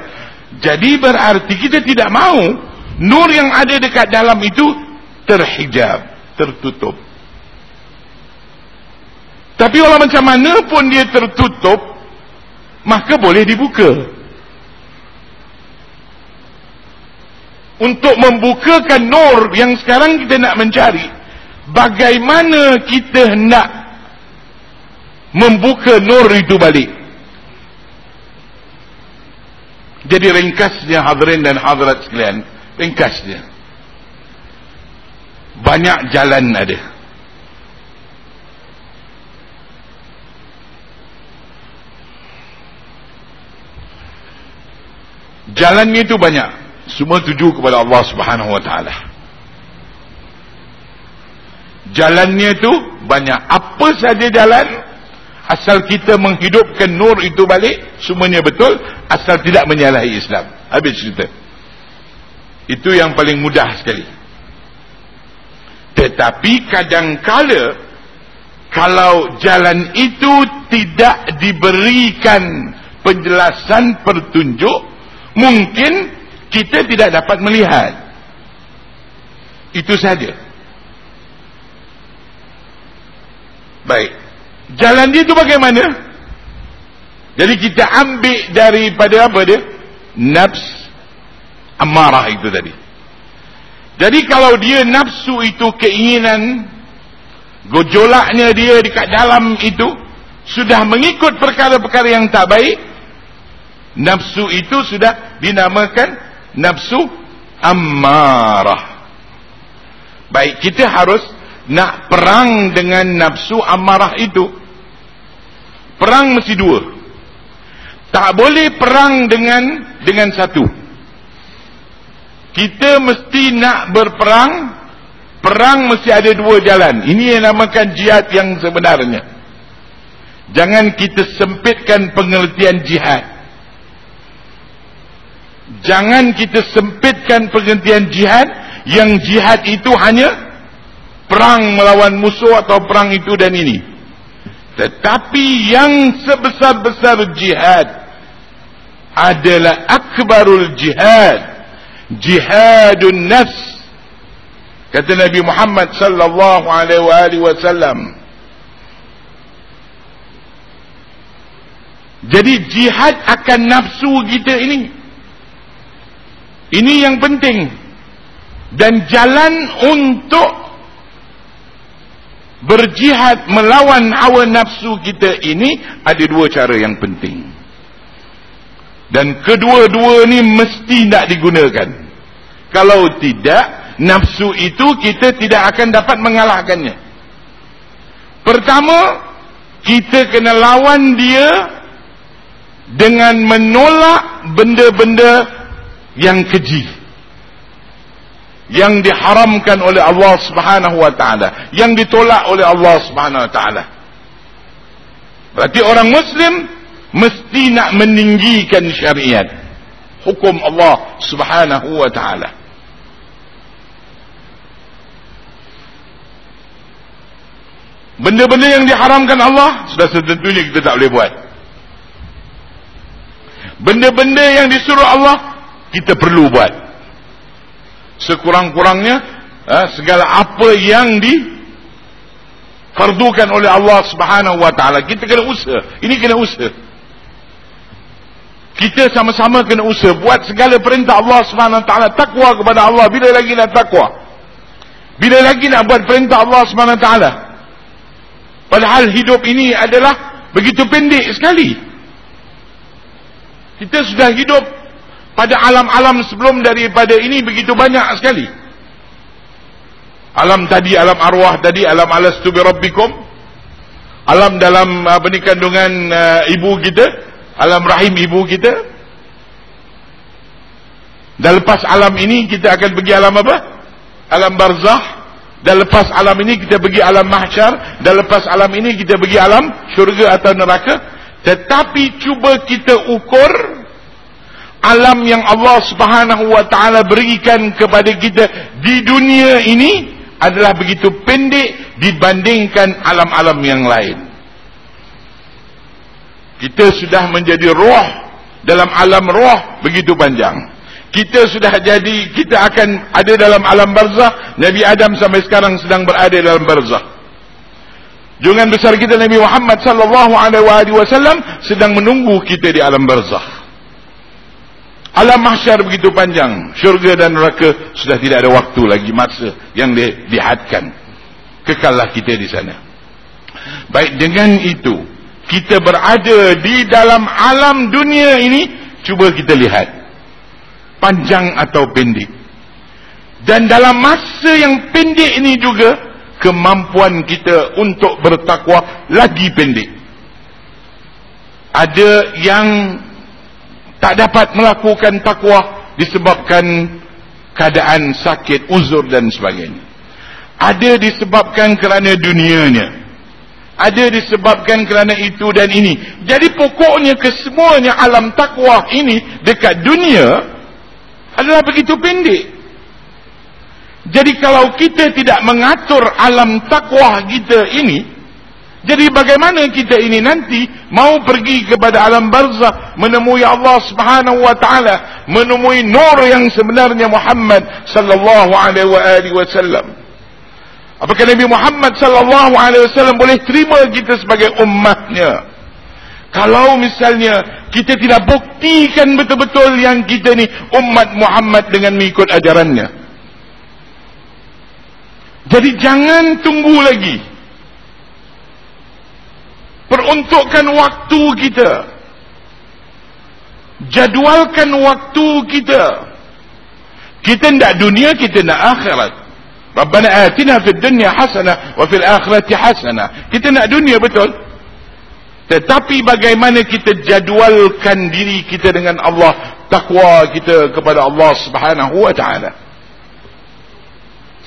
jadi berarti kita tidak mau nur yang ada dekat dalam itu terhijab tertutup tapi Allah macam mana pun dia tertutup maka boleh dibuka. Untuk membukakan nur yang sekarang kita nak mencari bagaimana kita nak membuka nur itu balik? Jadi ringkasnya hadirin dan hadirat sekalian ringkasnya. Banyak jalan ada jalannya itu banyak. Semua tuju kepada Allah subhanahu wa ta'ala. Jalannya itu banyak. Apa saja jalan asal kita menghidupkan nur itu balik semuanya betul asal tidak menyalahi Islam. Habis cerita. Itu yang paling mudah sekali. Tetapi kadang-kala kalau jalan itu tidak diberikan penjelasan pertunjuk mungkin kita tidak dapat melihat. Itu saja baik. Jalan dia tu bagaimana? Jadi kita ambil daripada apa dia? Nafs amarah itu tadi. Jadi kalau dia nafsu itu keinginan gojolaknya dia dekat dalam itu sudah mengikut perkara-perkara yang tak baik nafsu itu sudah dinamakan nafsu amarah baik kita harus nak perang dengan nafsu amarah itu. Perang mesti dua. Tak boleh perang dengan dengan satu. Kita mesti nak berperang perang mesti ada dua jalan. Ini yang namakan jihad yang sebenarnya. Jangan kita sempitkan pengertian jihad jangan kita sempitkan pengertian jihad yang jihad itu hanya perang melawan musuh atau perang itu dan ini. Tetapi yang sebesar-besar jihad adalah akbarul jihad jihadun nafs. Kata Nabi Muhammad sallallahu alaihi wasallam. Jadi jihad akan nafsu kita ini ini yang penting. Dan jalan untuk berjihad melawan hawa nafsu kita ini ada dua cara yang penting. Dan kedua-dua ni mesti nak digunakan. Kalau tidak nafsu itu kita tidak akan dapat mengalahkannya. Pertama kita kena lawan dia dengan menolak benda-benda yang keji yang diharamkan oleh Allah Subhanahu wa taala, yang ditolak oleh Allah Subhanahu wa taala. Berarti orang muslim mesti nak meninggikan syariat hukum Allah Subhanahu wa taala. Benda-benda yang diharamkan Allah sudah setentunya kita tak boleh buat. Benda-benda yang disuruh Allah kita perlu buat. Sekurang-kurangnya eh, segala apa yang di fardukan oleh Allah Subhanahu wa taala kita kena usaha. Ini kena usaha. Kita sama-sama kena usaha buat segala perintah Allah Subhanahu taala takwa kepada Allah. Bila lagi nak takwa? Bila lagi nak buat perintah Allah Subhanahu taala? Padahal hidup ini adalah begitu pendek sekali. Kita sudah hidup pada alam-alam sebelum daripada ini begitu banyak sekali. Alam tadi alam arwah tadi alam alastu bi rabbikum. Alam dalam apa ni kandungan uh, ibu kita alam rahim ibu kita. Dan lepas alam ini kita akan pergi alam apa? Alam barzah dan lepas alam ini kita pergi alam mahsyar. Dan lepas alam ini kita pergi alam syurga atau neraka. Tetapi cuba kita ukur alam yang Allah Subhanahu wa taala berikan kepada kita di dunia ini adalah begitu pendek dibandingkan alam-alam yang lain. Kita sudah menjadi roh dalam alam roh begitu panjang. Kita sudah jadi kita akan ada dalam alam barzah. Nabi Adam sampai sekarang sedang berada dalam barzah. Jungan besar kita Nabi Muhammad sallallahu alaihi wasallam sedang menunggu kita di alam barzah alam mahsyar begitu panjang. Syurga dan neraka sudah tidak ada waktu lagi masa yang dihadkan kekallah kita di sana. Baik dengan itu kita berada di dalam alam dunia ini cuba kita lihat. Panjang atau pendek. Dan dalam masa yang pendek ini juga kemampuan kita untuk bertakwa lagi pendek. Ada yang tak dapat melakukan takwa disebabkan keadaan sakit uzur dan sebagainya. Ada disebabkan kerana dunianya. Ada disebabkan kerana itu dan ini. Jadi pokoknya kesemuanya alam takwa ini dekat dunia adalah begitu pendek. Jadi kalau kita tidak mengatur alam takwa kita ini jadi bagaimana kita ini nanti mau pergi kepada alam barzah menemui Allah Subhanahu wa taala menemui nur yang sebenarnya Muhammad sallallahu alaihi wasallam Apakah Nabi Muhammad sallallahu alaihi wasallam boleh terima kita sebagai umatnya? Kalau misalnya kita tidak buktikan betul-betul yang kita ni umat Muhammad dengan mengikut ajarannya. Jadi jangan tunggu lagi. Peruntukkan waktu kita. Jadualkan waktu kita. Kita tidak dunia, kita nak akhirat. Rabbana atina fid dunya hasanah wa fil akhirati hasanah. Kita nak dunia betul. Tetapi bagaimana kita jadualkan diri kita dengan Allah, takwa kita kepada Allah Subhanahu wa taala.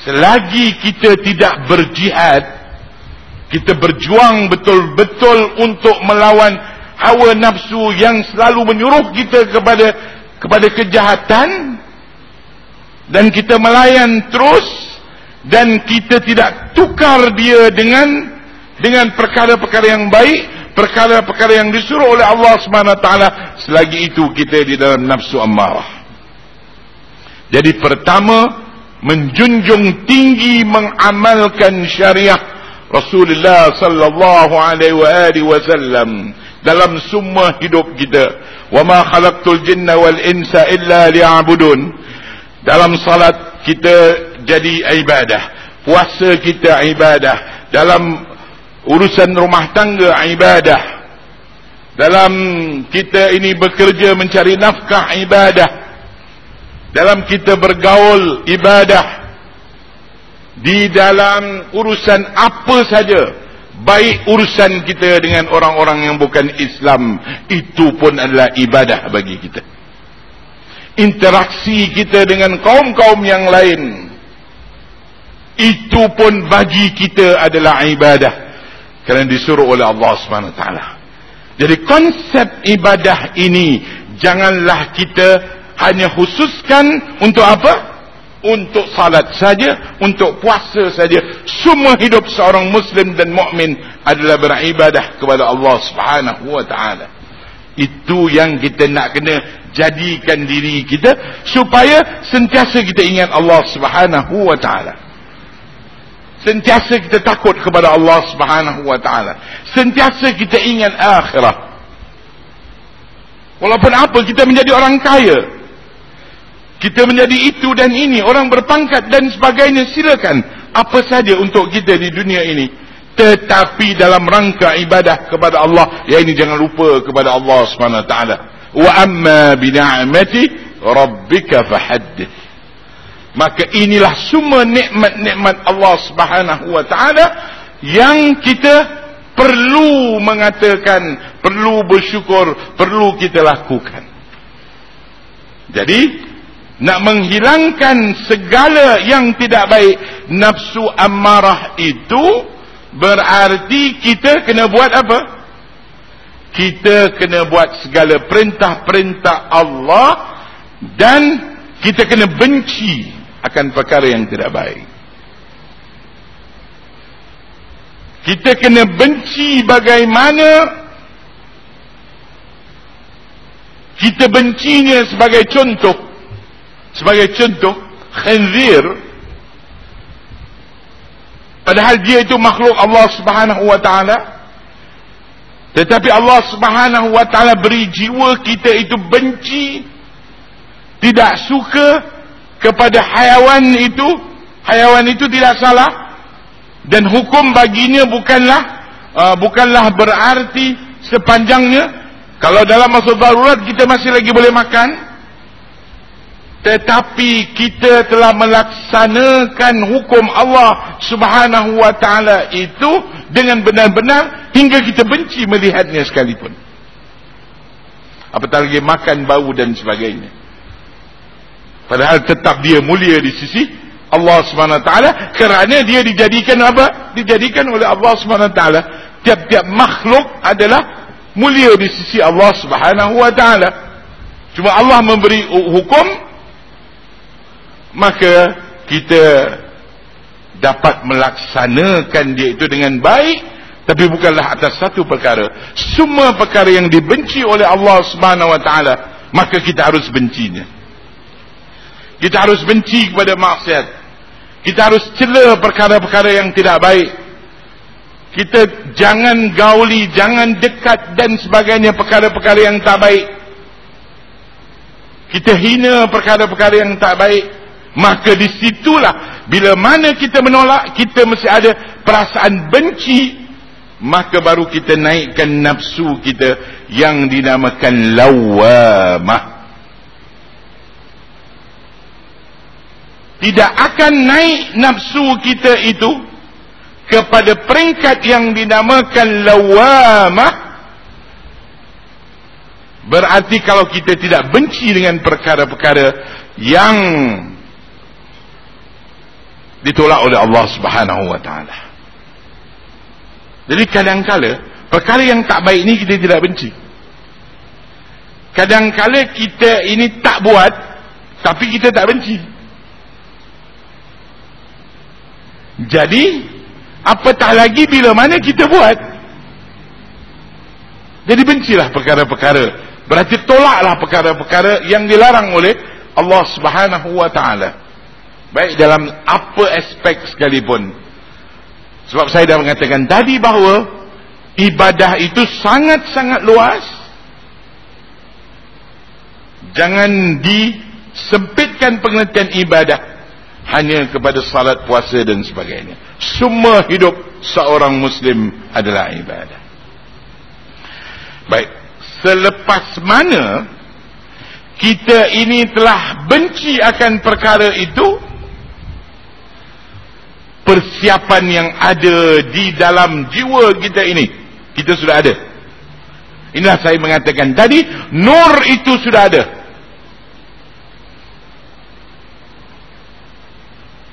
Selagi kita tidak berjihad, kita berjuang betul-betul untuk melawan hawa nafsu yang selalu menyuruh kita kepada kepada kejahatan. Dan kita melayan terus. Dan kita tidak tukar dia dengan dengan perkara-perkara yang baik perkara-perkara yang disuruh oleh Allah SWT selagi itu kita di dalam nafsu ammarah jadi pertama menjunjung tinggi mengamalkan syariah Rasulullah sallallahu alaihi wasallam dalam semua hidup kita. Wa ma khalaqtul jinna wal insa illa liya'budun. Dalam salat kita jadi ibadah. Puasa kita ibadah. Dalam urusan rumah tangga ibadah. Dalam kita ini bekerja mencari nafkah ibadah. Dalam kita bergaul ibadah di dalam urusan apa saja baik urusan kita dengan orang-orang yang bukan Islam itu pun adalah ibadah bagi kita interaksi kita dengan kaum-kaum yang lain itu pun bagi kita adalah ibadah kerana disuruh oleh Allah Subhanahu Taala. Jadi konsep ibadah ini janganlah kita hanya khususkan untuk apa? Untuk salat saja, untuk puasa saja. Semua hidup seorang muslim dan mukmin adalah beribadah kepada Allah Subhanahu Wa Taala. Itu yang kita nak kena jadikan diri kita supaya sentiasa kita ingat Allah Subhanahu Wa Taala. Sentiasa kita takut kepada Allah Subhanahu wa taala. Sentiasa kita ingat akhirat. Walaupun apa kita menjadi orang kaya. Kita menjadi itu dan ini. Orang berpangkat dan sebagainya. Silakan. Apa saja untuk kita di dunia ini. Tetapi dalam rangka ibadah kepada Allah. Ya ini jangan lupa kepada Allah SWT. Wa amma bina'amati rabbika fahaddith. Maka inilah semua nikmat-nikmat Allah Subhanahu wa taala yang kita perlu mengatakan, perlu bersyukur, perlu kita lakukan. Jadi, nak menghilangkan segala yang tidak baik nafsu amarah itu berarti kita kena buat apa? Kita kena buat segala perintah-perintah Allah dan kita kena benci akan perkara yang tidak baik. kita kena benci bagaimana kita bencinya sebagai contoh sebagai contoh khinzir padahal dia itu makhluk Allah subhanahu wa ta'ala. Tetapi Allah subhanahu wa ta'ala beri jiwa kita itu benci tidak suka kepada hayawan itu. Hayawan itu tidak salah. Dan hukum baginya bukanlah uh, bukanlah berarti sepanjangnya. Kalau dalam masa darurat kita masih lagi boleh makan tetapi kita telah melaksanakan hukum Allah subhanahu wa ta'ala itu dengan benar-benar hingga kita benci melihatnya sekalipun. Apatah lagi makan bau dan sebagainya. Padahal tetap dia mulia di sisi Allah SWT kerana dia dijadikan apa? dijadikan oleh Allah SWT tiap-tiap makhluk adalah mulia di sisi Allah SWT cuma Allah memberi hukum maka kita dapat melaksanakan dia itu dengan baik tapi bukanlah atas satu perkara semua perkara yang dibenci oleh Allah SWT maka kita harus bencinya kita harus benci kepada maksiat kita harus cela perkara-perkara yang tidak baik. Kita jangan gauli, jangan dekat dan sebagainya perkara-perkara yang tak baik. Kita hina perkara-perkara yang tak baik. Maka disitulah bila mana kita menolak, kita mesti ada perasaan benci. Maka baru kita naikkan nafsu kita yang dinamakan lawamah. tidak akan naik nafsu kita itu kepada peringkat yang dinamakan lawamah berarti kalau kita tidak benci dengan perkara-perkara yang ditolak oleh Allah Subhanahu wa taala. Jadi kadang-kala perkara yang tak baik ini kita tidak benci. Kadang-kala kita ini tak buat tapi kita tak benci. Jadi apatah lagi bila mana kita buat Jadi bencilah perkara-perkara Berarti tolaklah perkara-perkara yang dilarang oleh Allah subhanahu wa ta'ala Baik dalam apa aspek sekalipun. Sebab saya dah mengatakan tadi bahawa Ibadah itu sangat-sangat luas. Jangan disempitkan pengertian ibadah hanya kepada salat puasa dan sebagainya. Semua hidup seorang muslim adalah ibadah. Baik selepas mana kita ini telah benci akan perkara itu persiapan yang ada di dalam jiwa kita ini kita sudah ada inilah saya mengatakan tadi nur itu sudah ada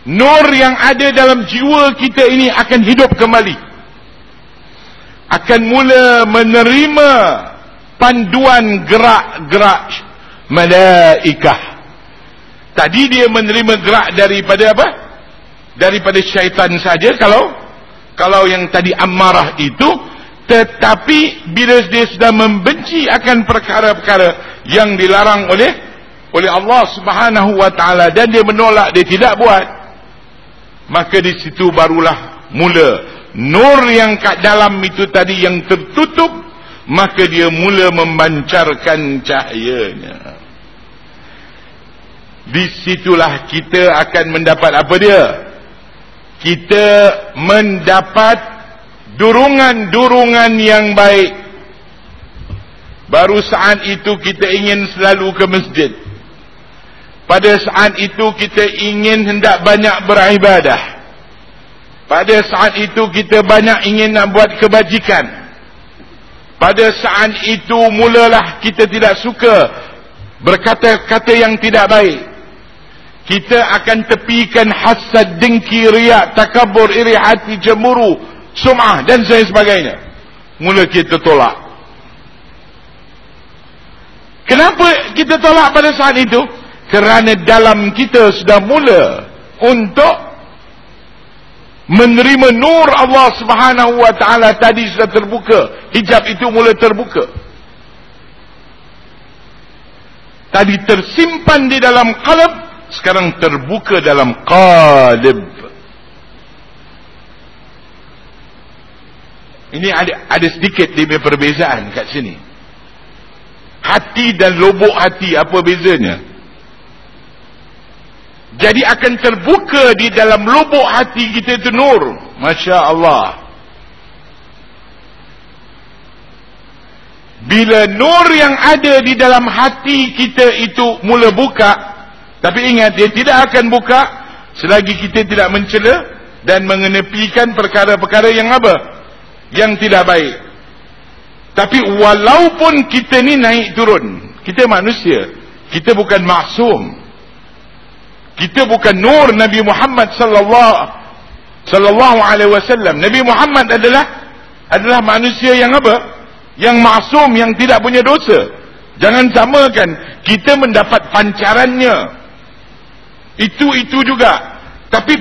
Nur yang ada dalam jiwa kita ini akan hidup kembali. Akan mula menerima panduan gerak-gerak malaikah. Tadi dia menerima gerak daripada apa? Daripada syaitan saja kalau kalau yang tadi amarah itu tetapi bila dia sudah membenci akan perkara-perkara yang dilarang oleh oleh Allah Subhanahu wa taala dan dia menolak dia tidak buat maka di situ barulah mula nur yang kat dalam itu tadi yang tertutup maka dia mula memancarkan cahayanya. Disitulah kita akan mendapat apa dia kita mendapat durungan-durungan yang baik. Baru saat itu kita ingin selalu ke masjid. Pada saat itu kita ingin hendak banyak beribadah. Pada saat itu kita banyak ingin nak buat kebajikan. Pada saat itu mulalah kita tidak suka berkata-kata yang tidak baik kita akan tepikan hasad, dengki, riak, takabur, iri hati, cemburu, sum'ah dan sebagainya. Mula kita tolak. Kenapa kita tolak pada saat itu? Kerana dalam kita sudah mula untuk menerima nur Allah Subhanahu wa taala tadi sudah terbuka. Hijab itu mula terbuka. Tadi tersimpan di dalam qalb sekarang terbuka dalam qalib. Ini ada ada sedikit dia perbezaan kat sini. Hati dan lubuk hati apa bezanya? Jadi akan terbuka di dalam lubuk hati kita itu nur. Masya Allah bila nur yang ada di dalam hati kita itu mula buka tapi ingat dia tidak akan buka selagi kita tidak mencela dan mengenepikan perkara-perkara yang apa? Yang tidak baik. Tapi walaupun kita ni naik turun, kita manusia, kita bukan maksum. Kita bukan nur Nabi Muhammad sallallahu sallallahu alaihi wasallam. Nabi Muhammad adalah adalah manusia yang apa? Yang maksum, yang tidak punya dosa. Jangan samakan kita mendapat pancarannya itu itu juga. Tapi